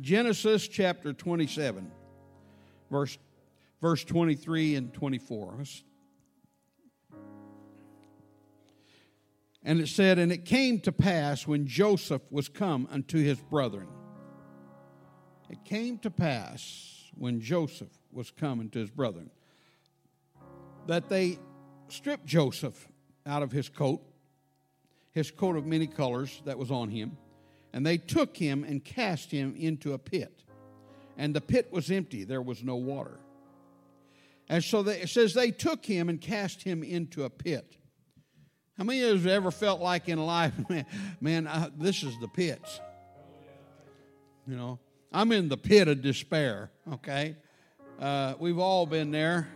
Genesis chapter 27, verse, verse 23 and 24. And it said, And it came to pass when Joseph was come unto his brethren. It came to pass when Joseph was come unto his brethren that they stripped Joseph out of his coat, his coat of many colors that was on him, and they took him and cast him into a pit. And the pit was empty, there was no water. And so they, it says they took him and cast him into a pit. How many of you have ever felt like in life, man, man I, this is the pits? You know, I'm in the pit of despair, okay? Uh, we've all been there,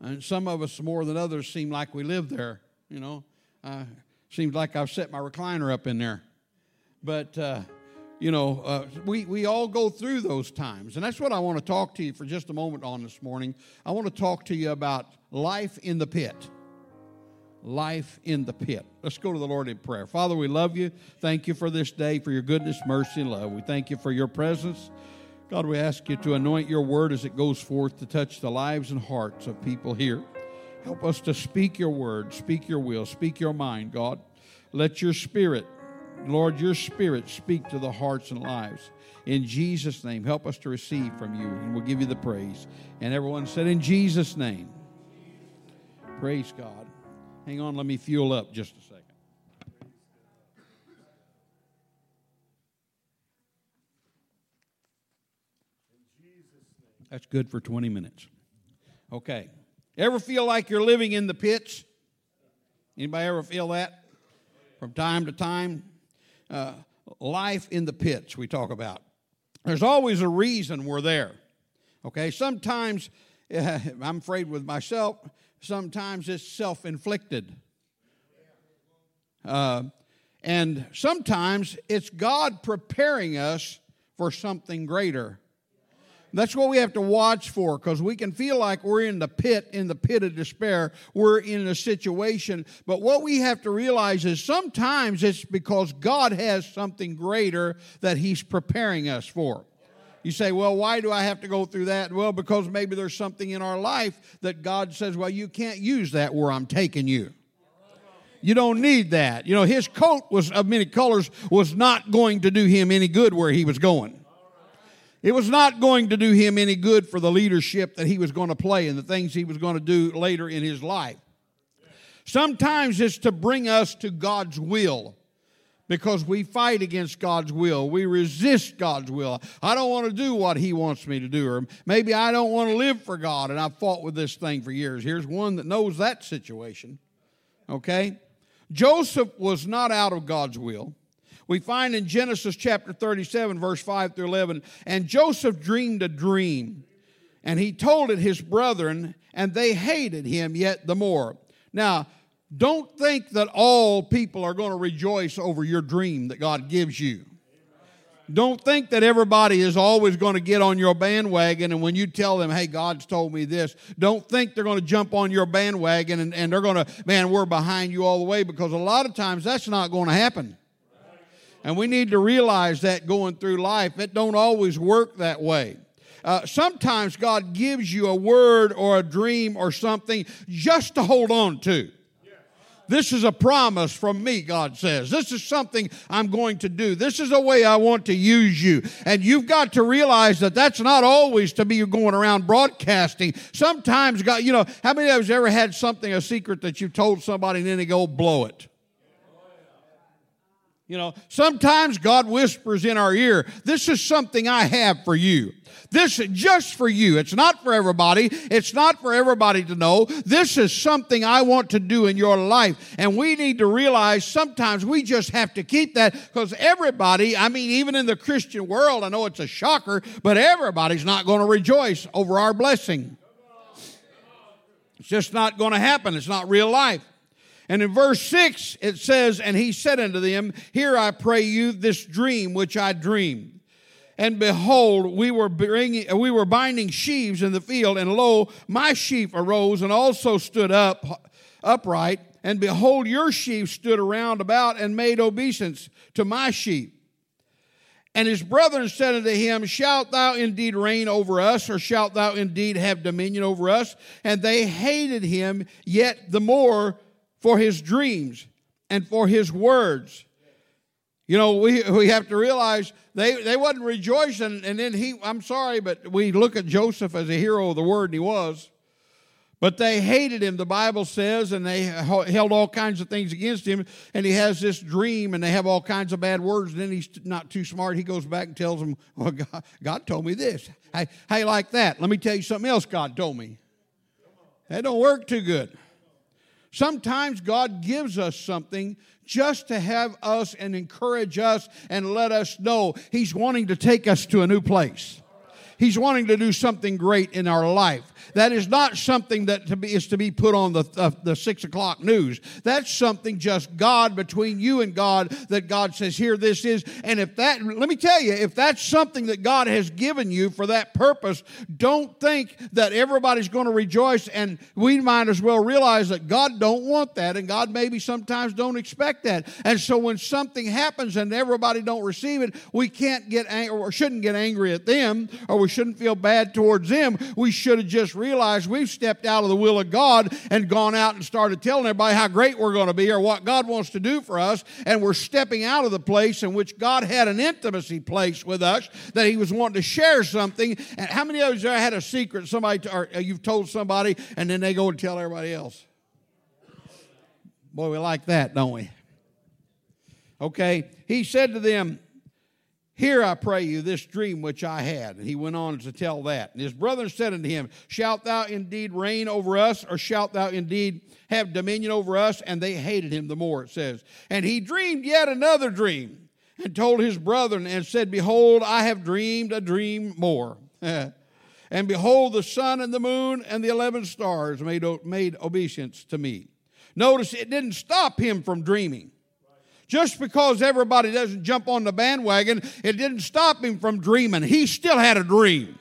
and some of us more than others seem like we live there, you know. Uh, seems like I've set my recliner up in there. But, uh, you know, uh, we, we all go through those times. And that's what I want to talk to you for just a moment on this morning. I want to talk to you about life in the pit life in the pit. Let's go to the Lord in prayer. Father, we love you. Thank you for this day, for your goodness, mercy, and love. We thank you for your presence. God, we ask you to anoint your word as it goes forth to touch the lives and hearts of people here. Help us to speak your word, speak your will, speak your mind, God. Let your spirit, Lord, your spirit speak to the hearts and lives. In Jesus' name, help us to receive from you, and we'll give you the praise. And everyone said, In Jesus' name. Praise God. Hang on, let me fuel up just a second. That's good for 20 minutes. Okay. Ever feel like you're living in the pits? Anybody ever feel that? From time to time? Uh, life in the pits, we talk about. There's always a reason we're there. Okay, sometimes uh, I'm afraid with myself, sometimes it's self inflicted. Uh, and sometimes it's God preparing us for something greater. That's what we have to watch for because we can feel like we're in the pit, in the pit of despair. We're in a situation. But what we have to realize is sometimes it's because God has something greater that He's preparing us for. You say, well, why do I have to go through that? Well, because maybe there's something in our life that God says, well, you can't use that where I'm taking you. You don't need that. You know, his coat was of many colors was not going to do him any good where he was going. It was not going to do him any good for the leadership that he was going to play and the things he was going to do later in his life. Sometimes it's to bring us to God's will because we fight against God's will. We resist God's will. I don't want to do what He wants me to do, or maybe I don't want to live for God, and I've fought with this thing for years. Here's one that knows that situation. Okay? Joseph was not out of God's will. We find in Genesis chapter 37, verse 5 through 11, and Joseph dreamed a dream, and he told it his brethren, and they hated him yet the more. Now, don't think that all people are going to rejoice over your dream that God gives you. Don't think that everybody is always going to get on your bandwagon, and when you tell them, hey, God's told me this, don't think they're going to jump on your bandwagon and, and they're going to, man, we're behind you all the way, because a lot of times that's not going to happen. And we need to realize that going through life, it don't always work that way. Uh, sometimes God gives you a word or a dream or something just to hold on to. This is a promise from me, God says. This is something I'm going to do. This is a way I want to use you. And you've got to realize that that's not always to be going around broadcasting. Sometimes, God, you know, how many of you ever had something, a secret that you told somebody and then they go blow it? You know, sometimes God whispers in our ear, This is something I have for you. This is just for you. It's not for everybody. It's not for everybody to know. This is something I want to do in your life. And we need to realize sometimes we just have to keep that because everybody, I mean, even in the Christian world, I know it's a shocker, but everybody's not going to rejoice over our blessing. It's just not going to happen. It's not real life. And in verse 6, it says, And he said unto them, Hear I pray you this dream which I dreamed. And behold, we were, bringing, we were binding sheaves in the field, and lo, my sheep arose and also stood up upright. And behold, your sheep stood around about and made obeisance to my sheep. And his brethren said unto him, Shalt thou indeed reign over us, or shalt thou indeed have dominion over us? And they hated him yet the more for his dreams and for his words. You know, we, we have to realize they, they wasn't rejoicing, and then he, I'm sorry, but we look at Joseph as a hero of the word, and he was. But they hated him, the Bible says, and they held all kinds of things against him. And he has this dream, and they have all kinds of bad words. And then he's not too smart. He goes back and tells them, Well, God, God told me this. Hey, hey, like that. Let me tell you something else God told me. That don't work too good. Sometimes God gives us something just to have us and encourage us and let us know He's wanting to take us to a new place. He's wanting to do something great in our life. That is not something that to be, is to be put on the, uh, the six o'clock news. That's something just God between you and God that God says, here this is. And if that, let me tell you, if that's something that God has given you for that purpose, don't think that everybody's going to rejoice. And we might as well realize that God don't want that. And God maybe sometimes don't expect that. And so when something happens and everybody don't receive it, we can't get angry or shouldn't get angry at them or we shouldn't feel bad towards them. We should have just realized we've stepped out of the will of God and gone out and started telling everybody how great we're going to be or what God wants to do for us, and we're stepping out of the place in which God had an intimacy place with us that He was wanting to share something. And how many of you had a secret somebody or uh, you've told somebody and then they go and tell everybody else? Boy, we like that, don't we? Okay, he said to them, Hear, I pray you, this dream which I had. And he went on to tell that. And his brethren said unto him, Shalt thou indeed reign over us, or shalt thou indeed have dominion over us? And they hated him the more, it says. And he dreamed yet another dream, and told his brethren, and said, Behold, I have dreamed a dream more. and behold, the sun and the moon and the eleven stars made, made obeisance to me. Notice it didn't stop him from dreaming. Just because everybody doesn't jump on the bandwagon, it didn't stop him from dreaming. He still had a dream.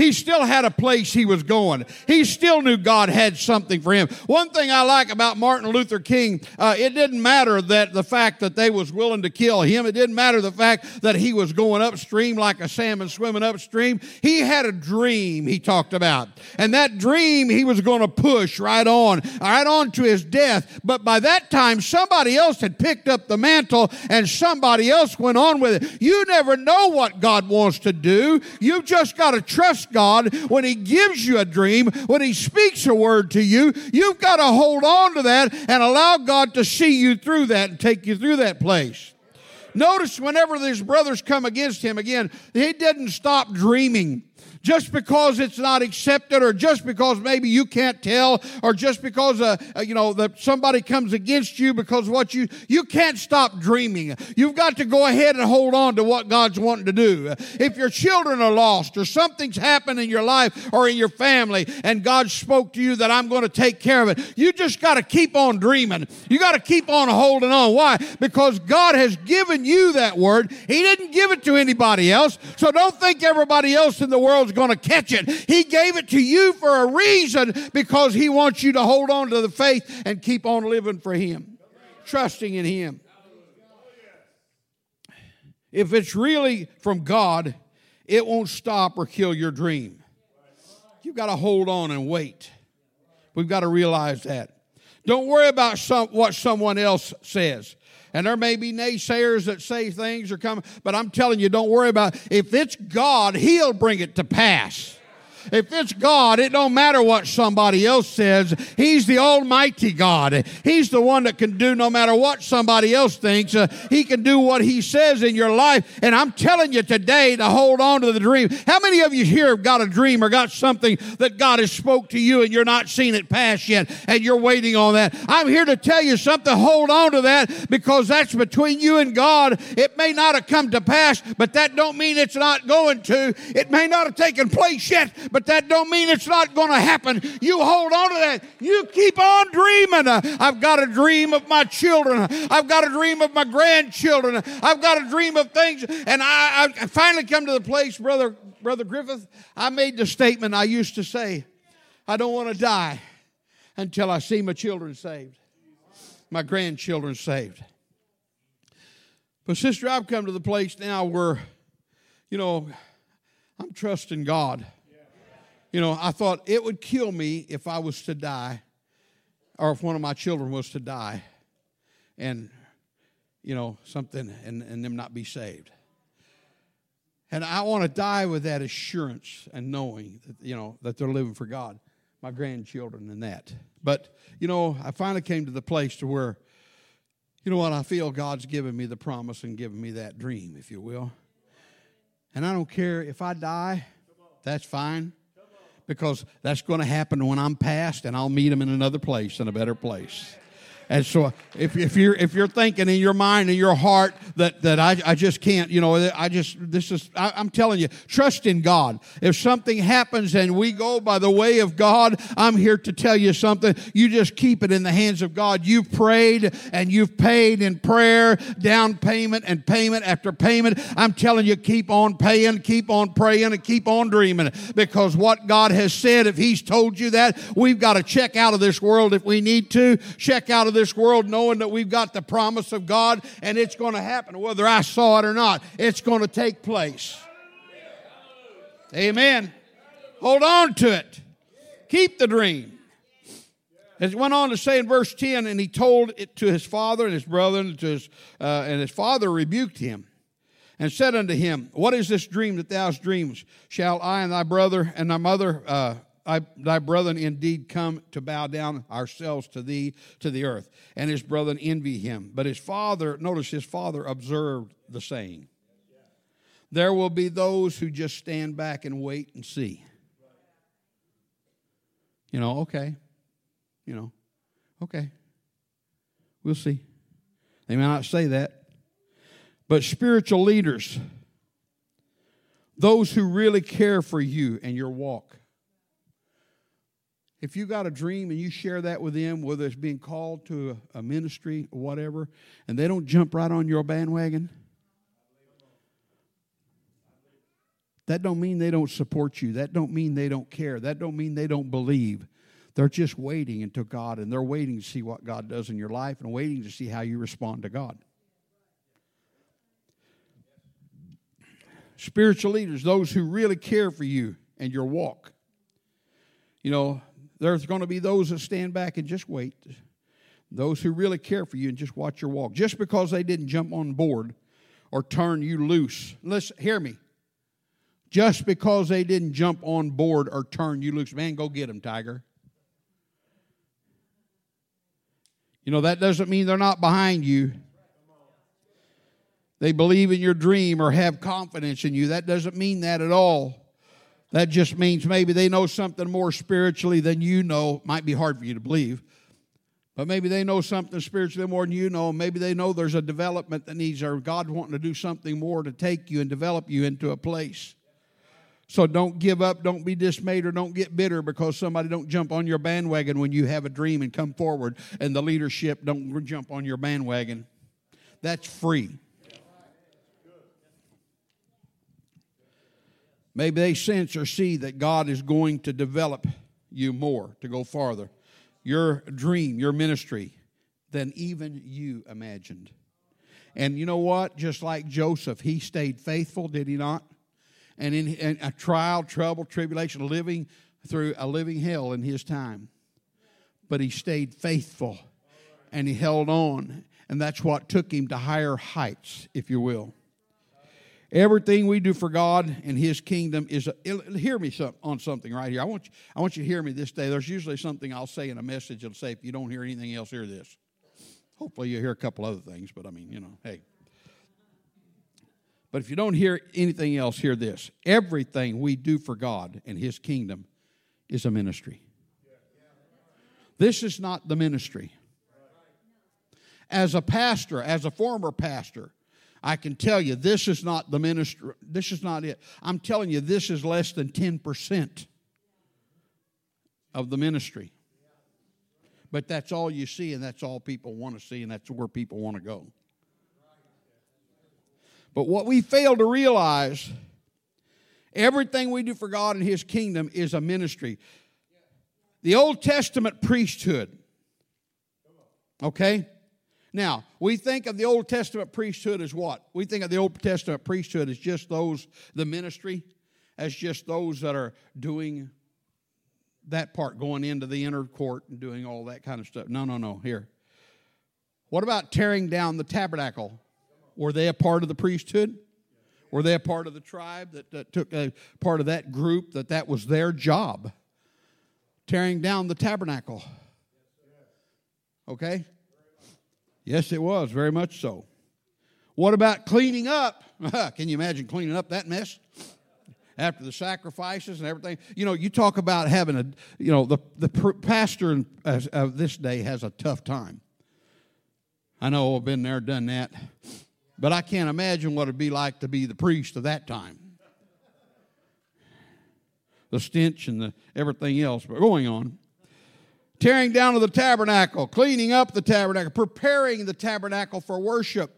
He still had a place he was going. He still knew God had something for him. One thing I like about Martin Luther King, uh, it didn't matter that the fact that they was willing to kill him. It didn't matter the fact that he was going upstream like a salmon swimming upstream. He had a dream he talked about. And that dream he was going to push right on, right on to his death. But by that time, somebody else had picked up the mantle and somebody else went on with it. You never know what God wants to do. You've just got to trust God when He gives you a dream, when He speaks a word to you. You've got to hold on to that and allow God to see you through that and take you through that place. Notice whenever these brothers come against him again, he didn't stop dreaming just because it's not accepted or just because maybe you can't tell or just because uh, uh, you know that somebody comes against you because what you you can't stop dreaming. You've got to go ahead and hold on to what god's wanting to do. If your children are lost or something's happened in your life or in your family and god spoke to you that i'm going to take care of it you just got to keep on dreaming. You got to keep on holding on. Why? Because god has given you that word. He didn't give it to anybody else. So don't think everybody else in the world going to catch it. He gave it to you for a reason because He wants you to hold on to the faith and keep on living for Him, trusting in Him. If it's really from God, it won't stop or kill your dream. You've got to hold on and wait. We've got to realize that. Don't worry about some, what someone else says. And there may be naysayers that say things are coming, but I'm telling you, don't worry about it. If it's God, He'll bring it to pass. If it's God, it don't matter what somebody else says. He's the Almighty God. He's the one that can do no matter what somebody else thinks. Uh, he can do what He says in your life. And I'm telling you today to hold on to the dream. How many of you here have got a dream or got something that God has spoke to you and you're not seeing it pass yet and you're waiting on that? I'm here to tell you something. Hold on to that because that's between you and God. It may not have come to pass, but that don't mean it's not going to. It may not have taken place yet, but that don't mean it's not going to happen. You hold on to that. You keep on dreaming. I've got a dream of my children. I've got a dream of my grandchildren. I've got a dream of things. And I, I finally come to the place, brother, brother Griffith. I made the statement I used to say, I don't want to die until I see my children saved, my grandchildren saved. But sister, I've come to the place now where you know, I'm trusting God. You know, I thought it would kill me if I was to die or if one of my children was to die and, you know, something and, and them not be saved. And I want to die with that assurance and knowing that, you know, that they're living for God, my grandchildren and that. But, you know, I finally came to the place to where, you know what, I feel God's given me the promise and given me that dream, if you will. And I don't care if I die, that's fine. Because that's going to happen when I'm passed and I'll meet him in another place, in a better place. And so if, if you're if you're thinking in your mind and your heart that, that I, I just can't, you know, I just this is I, I'm telling you, trust in God. If something happens and we go by the way of God, I'm here to tell you something. You just keep it in the hands of God. You've prayed and you've paid in prayer, down payment and payment after payment. I'm telling you, keep on paying, keep on praying, and keep on dreaming. Because what God has said, if He's told you that, we've got to check out of this world if we need to. Check out of this this world knowing that we've got the promise of God and it's going to happen, whether I saw it or not. It's going to take place. Amen. Hold on to it. Keep the dream. As it went on to say in verse 10, and he told it to his father and his brother, and, his, uh, and his father rebuked him and said unto him, What is this dream that thou dreamest? Shall I and thy brother and thy mother uh, I, thy brethren indeed come to bow down ourselves to thee to the earth. And his brethren envy him. But his father, notice his father observed the saying. There will be those who just stand back and wait and see. You know, okay. You know, okay. We'll see. They may not say that. But spiritual leaders, those who really care for you and your walk, if you got a dream and you share that with them, whether it's being called to a, ministry or whatever, and they don't jump right on your bandwagon, that don't mean they don't support you. That don't mean they don't care. That don't mean they don't believe. They're just waiting until God, and they're waiting to see what God does in your life and waiting to see how you respond to God. Spiritual leaders, those who really care for you and your walk. You know, there's going to be those that stand back and just wait. Those who really care for you and just watch your walk. Just because they didn't jump on board or turn you loose. Listen, hear me. Just because they didn't jump on board or turn you loose. Man, go get them, Tiger. You know, that doesn't mean they're not behind you. They believe in your dream or have confidence in you. That doesn't mean that at all. That just means maybe they know something more spiritually than you know. Might be hard for you to believe. But maybe they know something spiritually more than you know. Maybe they know there's a development that needs, or God wanting to do something more to take you and develop you into a place. So don't give up, don't be dismayed, or don't get bitter because somebody don't jump on your bandwagon when you have a dream and come forward, and the leadership don't jump on your bandwagon. That's free. Maybe they sense or see that God is going to develop you more to go farther. Your dream, your ministry, than even you imagined. And you know what? Just like Joseph, he stayed faithful, did he not? And in, a trial, trouble, tribulation, living through a living hell in his time. But he stayed faithful and he held on. And that's what took him to higher heights, if you will. Everything we do for God and His kingdom is. Uh, a, hear me some, on something right here. I want you. I want you to hear me this day. There's usually something I'll say in a message. I'll say, if you don't hear anything else, hear this. Hopefully, you hear a couple other things. But I mean, you know, hey. But if you don't hear anything else, hear this. Everything we do for God and His kingdom is a ministry. This is not the ministry. As a pastor, as a former pastor, I can tell you this is not the ministry, this is not it. I'm telling you, this is less than 10% of the ministry. But that's all you see, and that's all people want to see, and that's where people want to go. But what we fail to realize everything we do for God and His kingdom is a ministry. The Old Testament priesthood, okay? Now, we think of the Old Testament priesthood as what? We think of the Old Testament priesthood as just those, the ministry, as just those that are doing that part, going into the inner court and doing all that kind of stuff. No, no, no. Here. What about tearing down the tabernacle? Were they a part of the priesthood? Were they a part of the tribe that, that took a part of that group that that was their job? Tearing down the tabernacle. Okay? Yes, it was, very much so. What about cleaning up? Can you imagine cleaning up that mess? After the sacrifices and everything, you know, you talk about having a, you know, the the pastor of this day has a tough time. I know I've been there, done that, but I can't imagine what it'd be like to be the priest of that time. The stench and the everything else, but going on tearing down of the tabernacle, cleaning up the tabernacle, preparing the tabernacle for worship.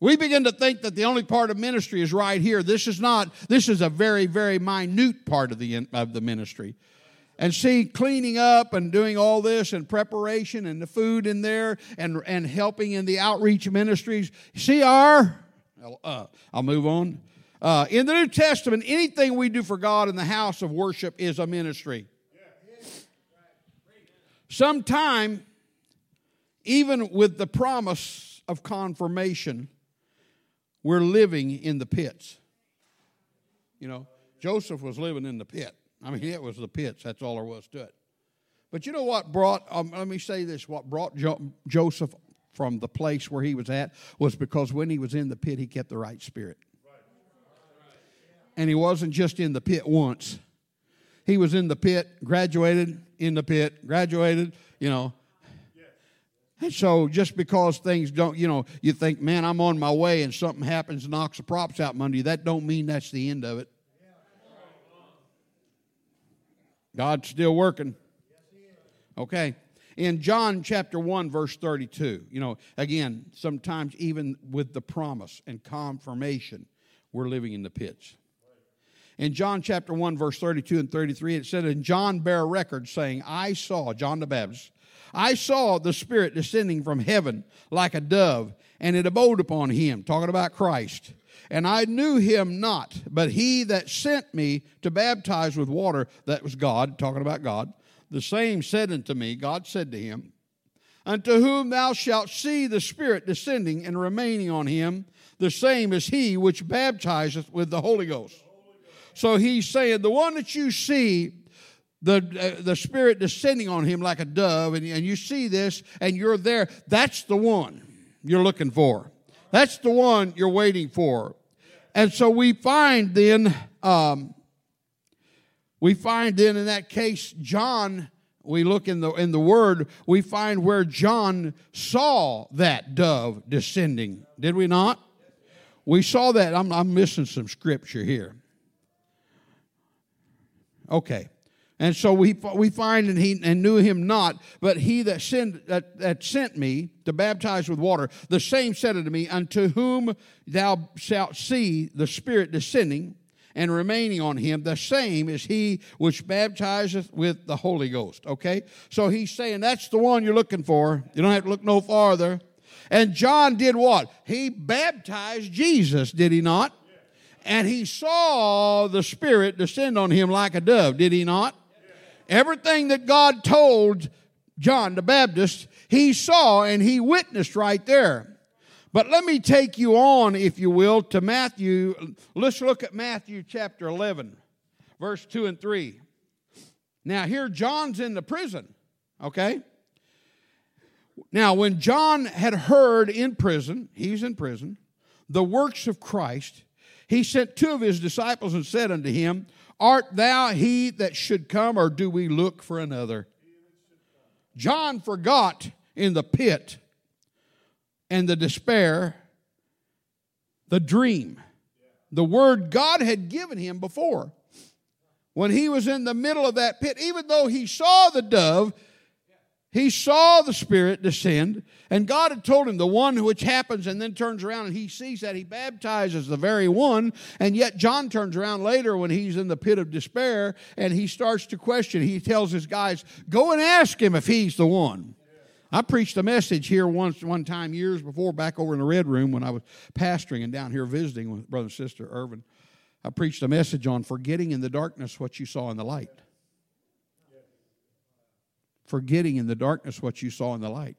We begin to think that the only part of ministry is right here. This is not, this is a very, very minute part of the, of the ministry. And see, cleaning up and doing all this and preparation and the food in there and, and helping in the outreach ministries. See our, uh, I'll move on. Uh, in the New Testament, anything we do for God in the house of worship is a ministry. Sometime, even with the promise of confirmation, we're living in the pits. You know, Joseph was living in the pit. I mean, it was the pits. That's all there was to it. But you know what brought, um, let me say this what brought jo- Joseph from the place where he was at was because when he was in the pit, he kept the right spirit. And he wasn't just in the pit once, he was in the pit, graduated in the pit, graduated, you know. And so just because things don't, you know, you think, man, I'm on my way and something happens and knocks the props out Monday, that don't mean that's the end of it. God's still working. Okay. In John chapter 1, verse 32, you know, again, sometimes even with the promise and confirmation, we're living in the pits. In John chapter 1, verse 32 and 33, it said, And John bare record, saying, I saw, John the Baptist, I saw the Spirit descending from heaven like a dove, and it abode upon him, talking about Christ. And I knew him not, but he that sent me to baptize with water, that was God, talking about God, the same said unto me, God said to him, Unto whom thou shalt see the Spirit descending and remaining on him, the same is he which baptizeth with the Holy Ghost. So he's saying, the one that you see, the, uh, the Spirit descending on him like a dove, and, and you see this and you're there, that's the one you're looking for. That's the one you're waiting for. And so we find then, um, we find then in that case, John, we look in the, in the Word, we find where John saw that dove descending. Did we not? We saw that. I'm, I'm missing some scripture here. Okay. And so we, we find and he and knew him not, but he that sent that, that sent me to baptize with water, the same said unto me, Unto whom thou shalt see the Spirit descending and remaining on him, the same is he which baptizeth with the Holy Ghost. Okay? So he's saying that's the one you're looking for. You don't have to look no farther. And John did what? He baptized Jesus, did he not? And he saw the Spirit descend on him like a dove, did he not? Everything that God told John the Baptist, he saw and he witnessed right there. But let me take you on, if you will, to Matthew. Let's look at Matthew chapter 11, verse 2 and 3. Now, here John's in the prison, okay? Now, when John had heard in prison, he's in prison, the works of Christ, he sent two of his disciples and said unto him, Art thou he that should come, or do we look for another? John forgot in the pit and the despair the dream, the word God had given him before. When he was in the middle of that pit, even though he saw the dove, he saw the Spirit descend, and God had told him the one which happens and then turns around and he sees that he baptizes the very one. And yet, John turns around later when he's in the pit of despair and he starts to question. He tells his guys, Go and ask him if he's the one. I preached a message here once, one time years before, back over in the Red Room when I was pastoring and down here visiting with brother and sister Irvin. I preached a message on forgetting in the darkness what you saw in the light. Forgetting in the darkness what you saw in the light.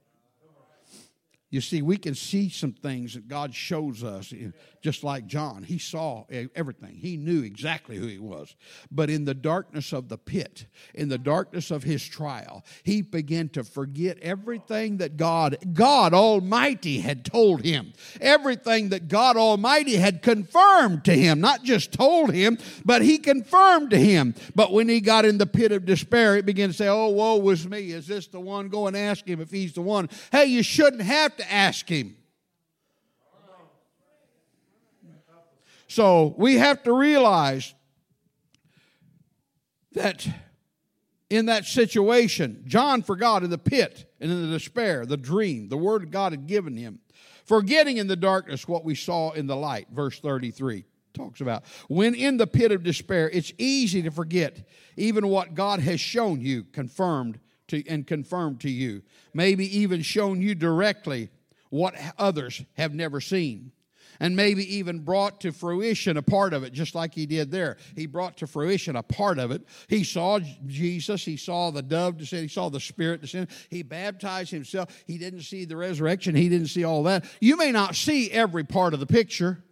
You see, we can see some things that God shows us, just like John. He saw everything, he knew exactly who he was. But in the darkness of the pit, in the darkness of his trial, he began to forget everything that God, God Almighty, had told him. Everything that God Almighty had confirmed to him, not just told him, but he confirmed to him. But when he got in the pit of despair, he began to say, Oh, woe was me. Is this the one? Go and ask him if he's the one. Hey, you shouldn't have to to ask Him. So we have to realize that in that situation, John forgot in the pit and in the despair, the dream, the word God had given him, forgetting in the darkness what we saw in the light. Verse 33 talks about. When in the pit of despair, it's easy to forget even what God has shown you, confirmed to, and confirmed to you, maybe even shown you directly what others have never seen. And maybe even brought to fruition a part of it, just like he did there. He brought to fruition a part of it. He saw Jesus, he saw the dove descend, he saw the Spirit descend. He baptized himself. He didn't see the resurrection, he didn't see all that. You may not see every part of the picture,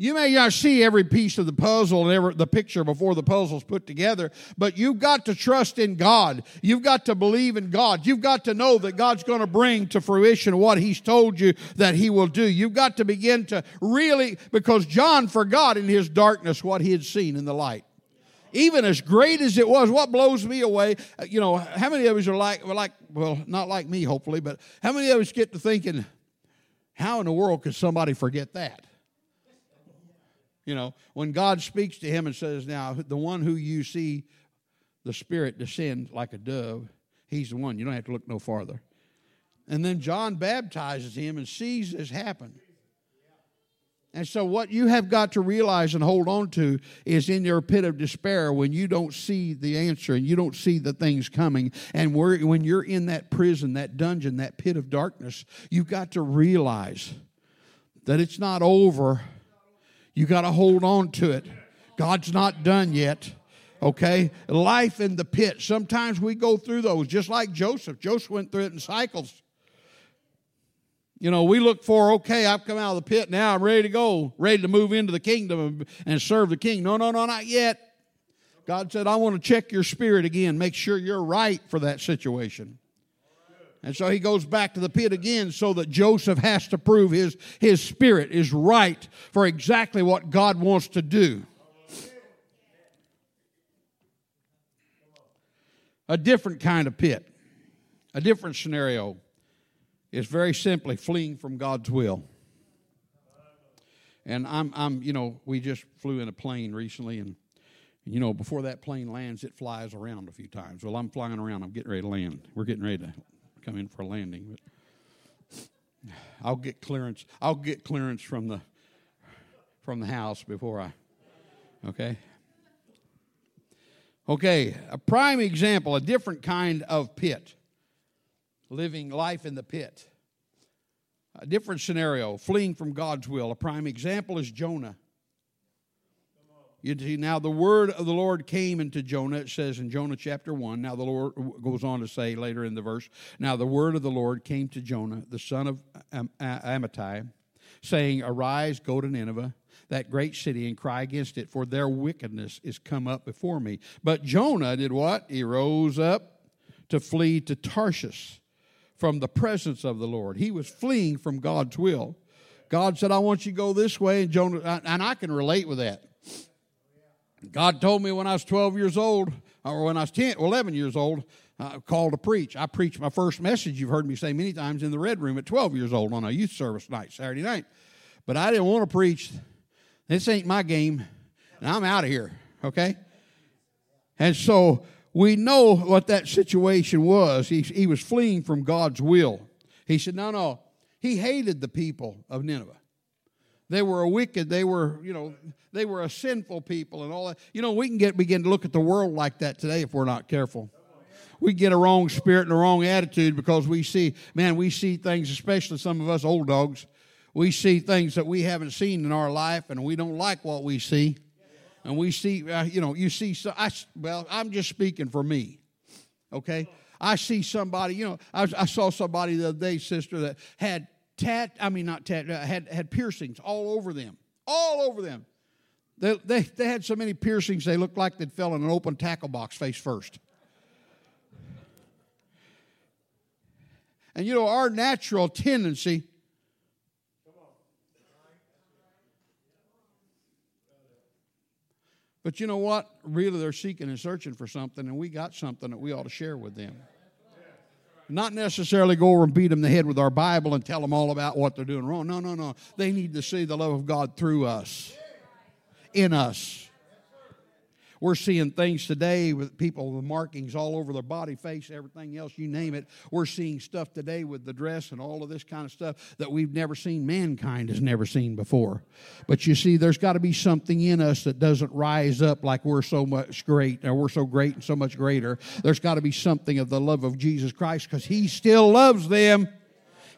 you may not see every piece of the puzzle and every, the picture before the puzzle's put together, but you've got to trust in God. You've got to believe in God. You've got to know that God's going to bring to fruition what He's told you that He will do. You've got to begin to really, because John forgot in his darkness what he had seen in the light even as great as it was, what blows me away, you know, how many of us are like, like, well, not like me, hopefully, but how many of us get to thinking, how in the world could somebody forget that? You know, when God speaks to him and says, Now, the one who you see the Spirit descend like a dove, he's the one. You don't have to look no farther. And then John baptizes him and sees this happen. And so, what you have got to realize and hold on to is in your pit of despair when you don't see the answer and you don't see the things coming. And when you're in that prison, that dungeon, that pit of darkness, you've got to realize that it's not over you got to hold on to it. God's not done yet. Okay? Life in the pit. Sometimes we go through those, just like Joseph. Joseph went through it in cycles. You know, we look for, okay, I've come out of the pit now, I'm ready to go, ready to move into the kingdom and serve the king. No, no, no, not yet. God said, I want to check your spirit again, make sure you're right for that situation. And so he goes back to the pit again so that Joseph has to prove his, his spirit is right for exactly what God wants to do. A different kind of pit, a different scenario is very simply fleeing from God's will. And I'm, I'm, you know, we just flew in a plane recently, and you know, before that plane lands, it flies around a few times. Well, I'm flying around. I'm getting ready to land. We're getting ready to come in for a landing. But I'll get clearance. I'll get clearance from the from the house before I. Okay. Okay, a prime example, a different kind of pit. Living life in the pit. A different scenario, fleeing from God's will. A prime example is Jonah. You see, now the word of the Lord came into Jonah. It says in Jonah chapter 1. Now the Lord goes on to say later in the verse, Now the word of the Lord came to Jonah, the son of Amittai, saying, Arise, go to Nineveh, that great city, and cry against it, for their wickedness is come up before me. But Jonah did what? He rose up to flee to Tarshish from the presence of the Lord. He was fleeing from God's will. God said, I want you to go this way, and Jonah, and I can relate with that. God told me when I was 12 years old, or when I was 10, 11 years old, uh, called to preach. I preached my first message, you've heard me say many times, in the Red Room at 12 years old on a youth service night, Saturday night. But I didn't want to preach. This ain't my game, and I'm out of here, okay? And so we know what that situation was. He, he was fleeing from God's will. He said, No, no. He hated the people of Nineveh. They were a wicked, they were, you know, they were a sinful people and all that. You know, we can get begin to look at the world like that today if we're not careful. we get a wrong spirit and a wrong attitude because we see, man, we see things, especially some of us old dogs, we see things that we haven't seen in our life and we don't like what we see. And we see, uh, you know, you see, so I, well, I'm just speaking for me, okay? I see somebody, you know, I, I saw somebody the other day, sister, that had tat, I mean, not tat, uh, had, had piercings all over them, all over them. They, they, they had so many piercings, they looked like they'd fell in an open tackle box face first. And you know, our natural tendency But you know what? Really, they're seeking and searching for something, and we got something that we ought to share with them. Not necessarily go over and beat them the head with our Bible and tell them all about what they're doing wrong. No, no, no. They need to see the love of God through us, in us. We're seeing things today with people with markings all over their body, face, everything else, you name it. We're seeing stuff today with the dress and all of this kind of stuff that we've never seen, mankind has never seen before. But you see, there's got to be something in us that doesn't rise up like we're so much great, or we're so great and so much greater. There's got to be something of the love of Jesus Christ because He still loves them.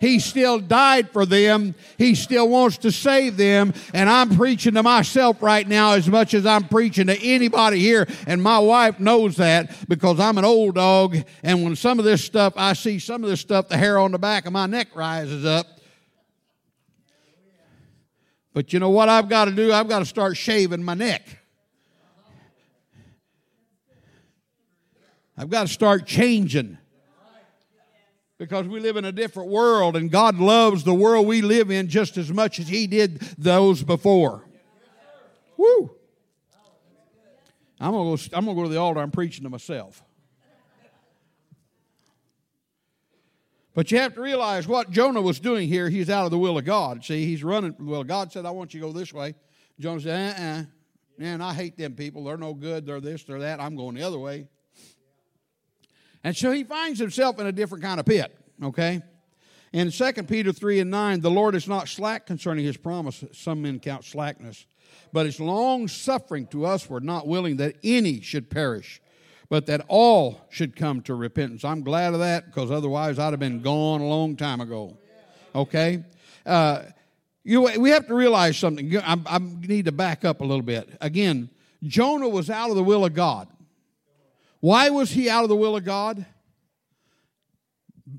He still died for them. He still wants to save them. And I'm preaching to myself right now as much as I'm preaching to anybody here. And my wife knows that because I'm an old dog. And when some of this stuff, I see some of this stuff, the hair on the back of my neck rises up. But you know what I've got to do? I've got to start shaving my neck. I've got to start changing because we live in a different world and God loves the world we live in just as much as He did those before. Woo! I'm gonna go, I'm gonna go to the altar. I'm preaching to myself. But you have to realize what Jonah was doing here. He's out of the will of God. See, he's running. Well, God said, "I want you to go this way." Jonah said, "Uh-uh, man, I hate them people. They're no good. They're this. They're that. I'm going the other way." And so he finds himself in a different kind of pit, okay? In 2 Peter 3 and 9, the Lord is not slack concerning his promise. Some men count slackness. But is long suffering to us. We're not willing that any should perish, but that all should come to repentance. I'm glad of that because otherwise I'd have been gone a long time ago. Okay? Uh, you we have to realize something. I, I need to back up a little bit. Again, Jonah was out of the will of God. Why was he out of the will of God?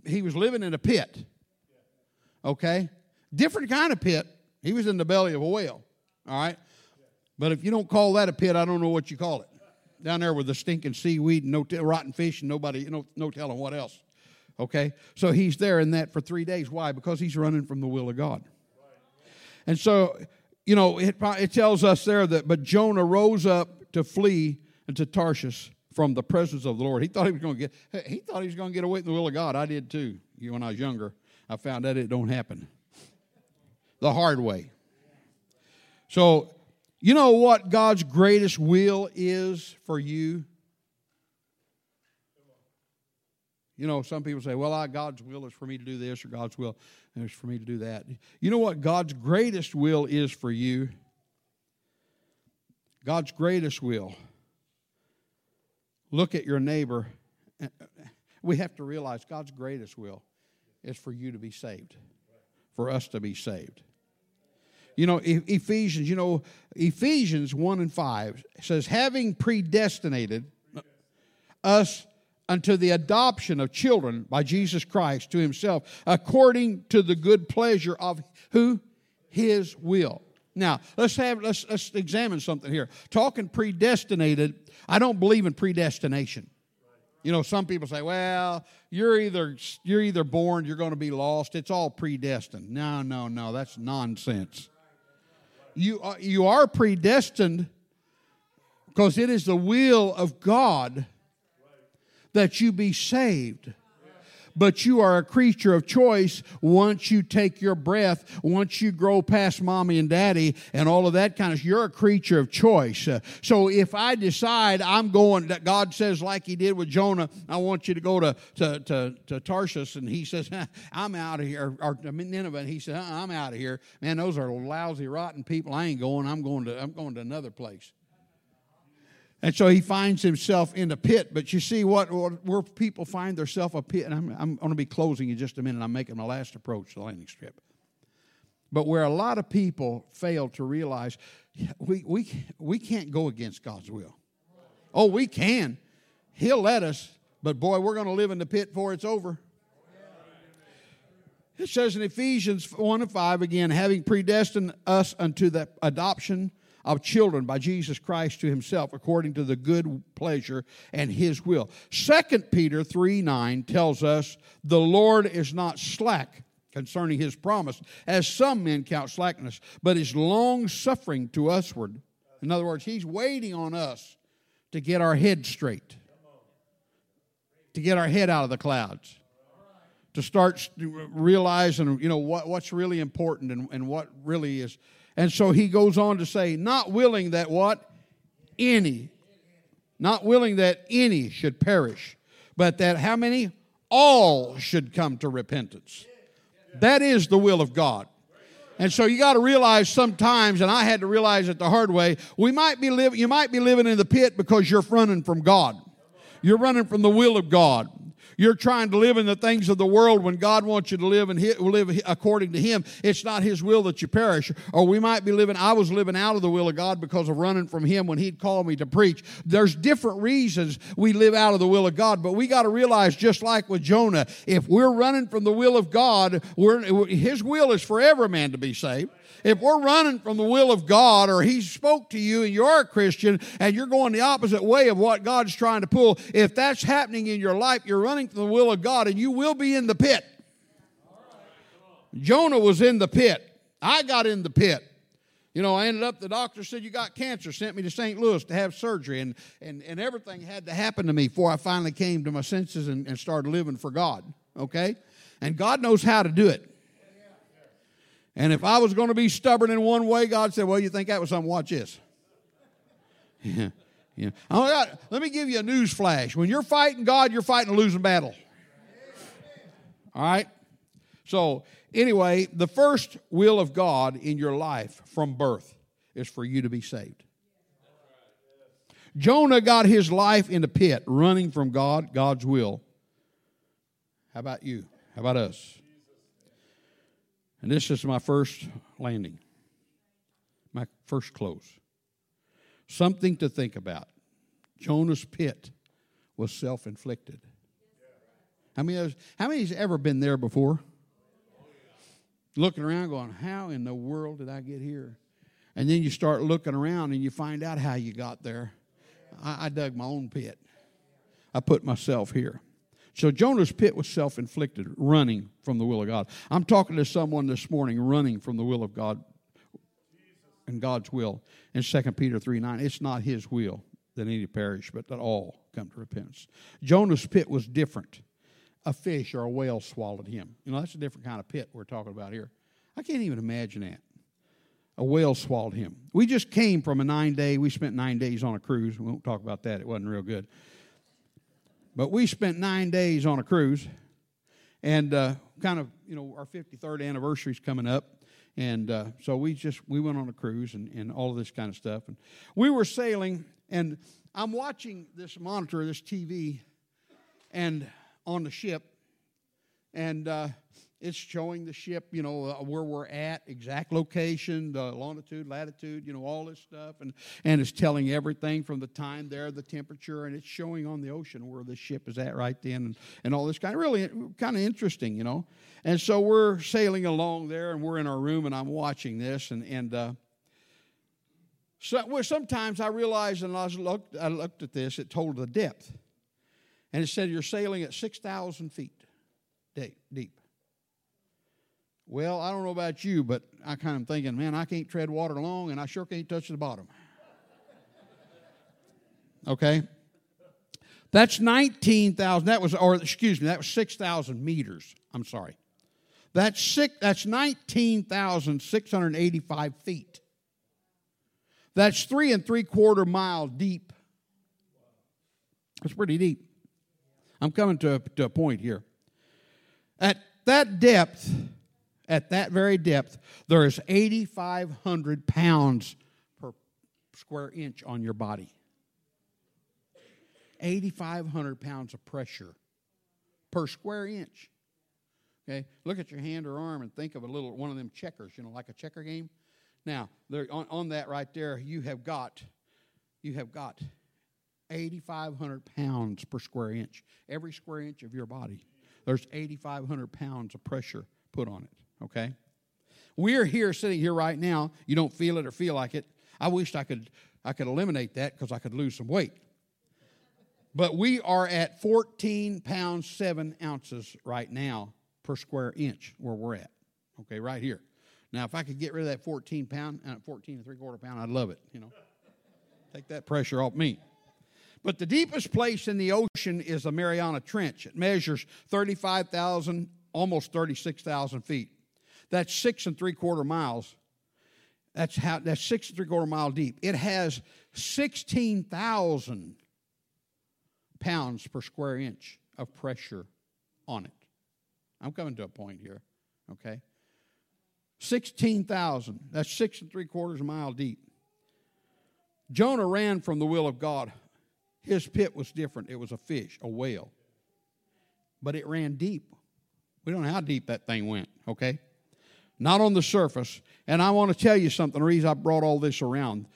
He was living in a pit. Okay? Different kind of pit. He was in the belly of a whale. All right? But if you don't call that a pit, I don't know what you call it. Down there with the stinking seaweed and no t- rotten fish and nobody, know, no telling what else. Okay? So he's there in that for three days. Why? Because he's running from the will of God. And so, you know, it, it tells us there that, but Jonah rose up to flee into Tarshish from the presence of the Lord. He thought he was going to get he thought he was going to get away from the will of God. I did too. When I was younger, I found out it don't happen. The hard way. So, you know what God's greatest will is for you? You know, some people say, well, I, God's will is for me to do this, or God's will is for me to do that. You know what God's greatest will is for you? God's greatest will look at your neighbor. Uh, we have to realize God's greatest will is for you to be saved, for us to be saved. You know, Ephesians, you know, Ephesians 1 and 5 says, having predestinated us unto the adoption of children by Jesus Christ to himself, according to the good pleasure of who? His will. Now, let's have let's let's examine something here. Talking predestinated, I don't believe in predestination. You know, some people say, "Well, you're either you're either born, you're going to be lost. It's all predestined." No, no, no, that's nonsense. You are, you are predestined because it is the will of God that you be saved but you are a creature of choice once you take your breath, once you grow past mommy and daddy and all of that kind of you're a creature of choice. Uh, so if I decide I'm going God says like he did with Jonah, I want you to go to to to, to Tarshish and he says, I'm out of here or Nineveh and he said, I'm out of here. Man, those are lousy rotten people. I ain't going. I'm going to I'm going to another place. And so he finds himself in a pit. But you see what, where people find themselves a pit, and I'm, I'm going to be closing in just a minute. I'm making my last approach to the landing strip. But where a lot of people fail to realize we, we, we can't go against God's will. Oh, we can. He'll let us, but boy, we're going to live in the pit before it's over. It says in Ephesians 1 and 5 again, having predestined us unto the adoption of children by Jesus Christ to himself according to the good pleasure and his will. 2 Peter 3 9 tells us the Lord is not slack concerning his promise, as some men count slackness, but is long suffering to usward. In other words, he's waiting on us to get our head straight, to get our head out of the clouds to start realizing you know what, what's really important and, and what really is and so he goes on to say not willing that what? Any. Not willing that any should perish but that how many? All should come to repentance. That is the will of god. And so you got to realize sometimes, and I had to realize it the hard way, we might be living, you might be living in the pit because you're running from God. You're running from the will of God. You're trying to live in the things of the world when God wants you to live and live according to Him. It's not His will that you perish. Or we might be living, I was living out of the will of God because of running from Him when He'd called me to preach. There's different reasons we live out of the will of God, but we got to realize, just like with Jonah, if we're running from the will of God, His will is for every man to be saved if we're running from the will of God or He spoke to you and you're a Christian and you're going the opposite way of what God's trying to pull, if that's happening in your life, you're running from the will of God and you will be in the pit. Jonah was in the pit. I got in the pit. You know, I ended up, the doctor said, You got cancer, sent me to St. Louis to have surgery, and, and, and everything had to happen to me before I finally came to my senses and, and started living for God. Okay? And God knows how to do it. And if I was going to be stubborn in one way, God said, Well, you think that was something? Watch this. Yeah. Yeah. Oh, got, let me give you a news flash. When you're fighting God, you're fighting a losing battle. All right? So, anyway, the first will of God in your life from birth is for you to be saved. Jonah got his life in the pit, running from God, God's will. How about you? How about us? And this is my first landing, my first close. Something to think about. Jonah's pit was self inflicted. How many, how many has ever been there before? Looking around, going, How in the world did I get here? And then you start looking around and you find out how you got there. I, I dug my own pit, I put myself here. So Jonah's pit was self inflicted, running from the will of God. I'm talking to someone this morning running from the will of God and God's will. In 2 Peter 3 9, it's not his will that any perish, but that all come to repentance. Jonah's pit was different. A fish or a whale swallowed him. You know, that's a different kind of pit we're talking about here. I can't even imagine that. A whale swallowed him. We just came from a nine day, we spent nine days on a cruise. We won't talk about that, it wasn't real good. But we spent nine days on a cruise, and uh, kind of, you know, our 53rd anniversary is coming up. And uh, so we just we went on a cruise and, and all of this kind of stuff. And we were sailing, and I'm watching this monitor, this TV, and on the ship, and uh, it's showing the ship, you know, uh, where we're at, exact location, the longitude, latitude, you know, all this stuff, and and it's telling everything from the time there, the temperature, and it's showing on the ocean where the ship is at right then, and, and all this kind of really kind of interesting, you know. And so we're sailing along there, and we're in our room, and I'm watching this, and and. Uh, so, well, sometimes I realized, and I looked, I looked at this, it told the depth. And it said you're sailing at 6,000 feet deep. Well, I don't know about you, but I kind of thinking, man, I can't tread water long, and I sure can't touch the bottom. Okay? That's 19,000. That was, or excuse me, that was 6,000 meters. I'm sorry. That's, six, that's 19,685 feet. That's three and three quarter mile deep. That's pretty deep. I'm coming to a, to a point here. At that depth, at that very depth, there is 8,500 pounds per square inch on your body. 8,500 pounds of pressure per square inch. Okay, look at your hand or arm and think of a little one of them checkers, you know, like a checker game. Now, there, on, on that right there, you have got, you have got 8,500 pounds per square inch. Every square inch of your body, there's 8,500 pounds of pressure put on it. Okay, we're here sitting here right now. You don't feel it or feel like it. I wished I could, I could eliminate that because I could lose some weight. But we are at 14 pounds 7 ounces right now per square inch where we're at. Okay, right here. Now, if I could get rid of that 14 pound, uh, 14 and three quarter pound, I'd love it, you know. Take that pressure off me. But the deepest place in the ocean is the Mariana Trench. It measures 35,000, almost 36,000 feet. That's six and three quarter miles. That's how that's six and three quarter mile deep. It has 16,000 pounds per square inch of pressure on it. I'm coming to a point here, okay? 16,000. That's six and three quarters mile deep. Jonah ran from the will of God. His pit was different. It was a fish, a whale. But it ran deep. We don't know how deep that thing went, okay? Not on the surface. And I want to tell you something. The reason I brought all this around.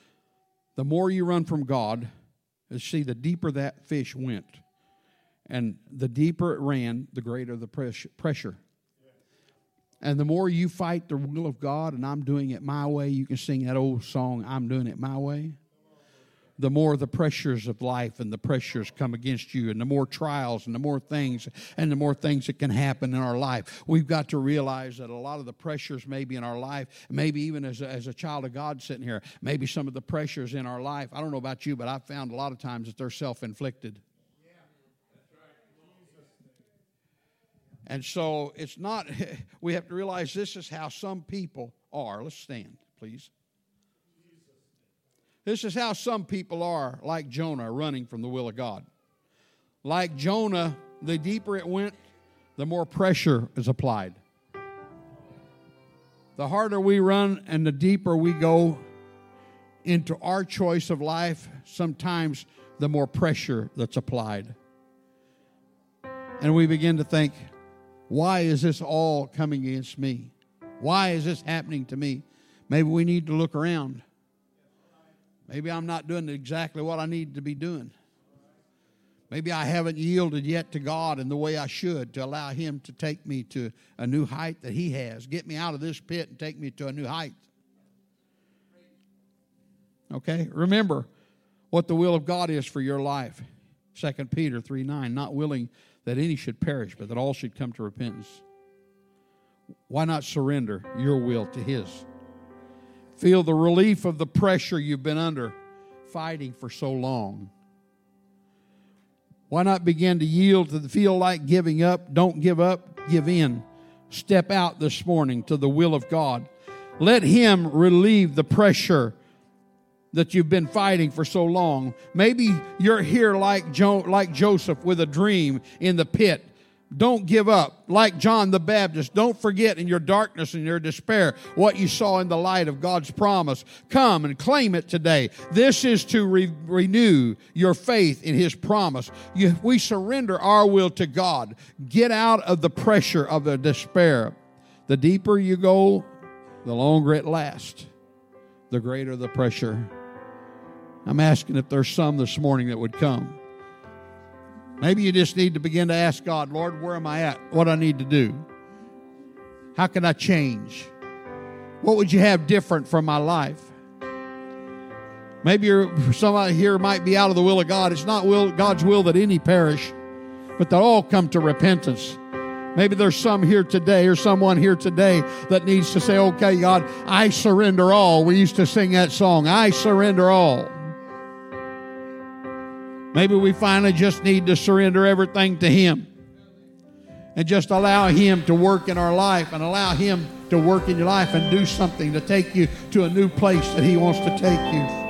The more you run from God, see, the deeper that fish went. And the deeper it ran, the greater the pressure. And the more you fight the will of God, and I'm doing it my way, you can sing that old song, I'm doing it my way. The more the pressures of life and the pressures come against you, and the more trials and the more things and the more things that can happen in our life. We've got to realize that a lot of the pressures, maybe in our life, maybe even as a, as a child of God sitting here, maybe some of the pressures in our life, I don't know about you, but I've found a lot of times that they're self inflicted. And so it's not, we have to realize this is how some people are. Let's stand, please. This is how some people are, like Jonah, running from the will of God. Like Jonah, the deeper it went, the more pressure is applied. The harder we run and the deeper we go into our choice of life, sometimes the more pressure that's applied. And we begin to think, why is this all coming against me? Why is this happening to me? Maybe we need to look around. Maybe I'm not doing exactly what I need to be doing. Maybe I haven't yielded yet to God in the way I should to allow Him to take me to a new height that He has. Get me out of this pit and take me to a new height. Okay? Remember what the will of God is for your life. 2 Peter 3 9, not willing that any should perish, but that all should come to repentance. Why not surrender your will to His? Feel the relief of the pressure you've been under fighting for so long. Why not begin to yield to the feel like giving up? Don't give up, give in. Step out this morning to the will of God. Let Him relieve the pressure that you've been fighting for so long. Maybe you're here like, jo- like Joseph with a dream in the pit. Don't give up. Like John the Baptist, don't forget in your darkness and your despair what you saw in the light of God's promise. Come and claim it today. This is to re- renew your faith in His promise. You, we surrender our will to God. Get out of the pressure of the despair. The deeper you go, the longer it lasts, the greater the pressure. I'm asking if there's some this morning that would come. Maybe you just need to begin to ask God, Lord, where am I at? What I need to do? How can I change? What would you have different from my life? Maybe you're, somebody here might be out of the will of God. It's not will, God's will that any perish, but that all come to repentance. Maybe there's some here today or someone here today that needs to say, okay, God, I surrender all. We used to sing that song, I surrender all. Maybe we finally just need to surrender everything to Him and just allow Him to work in our life and allow Him to work in your life and do something to take you to a new place that He wants to take you.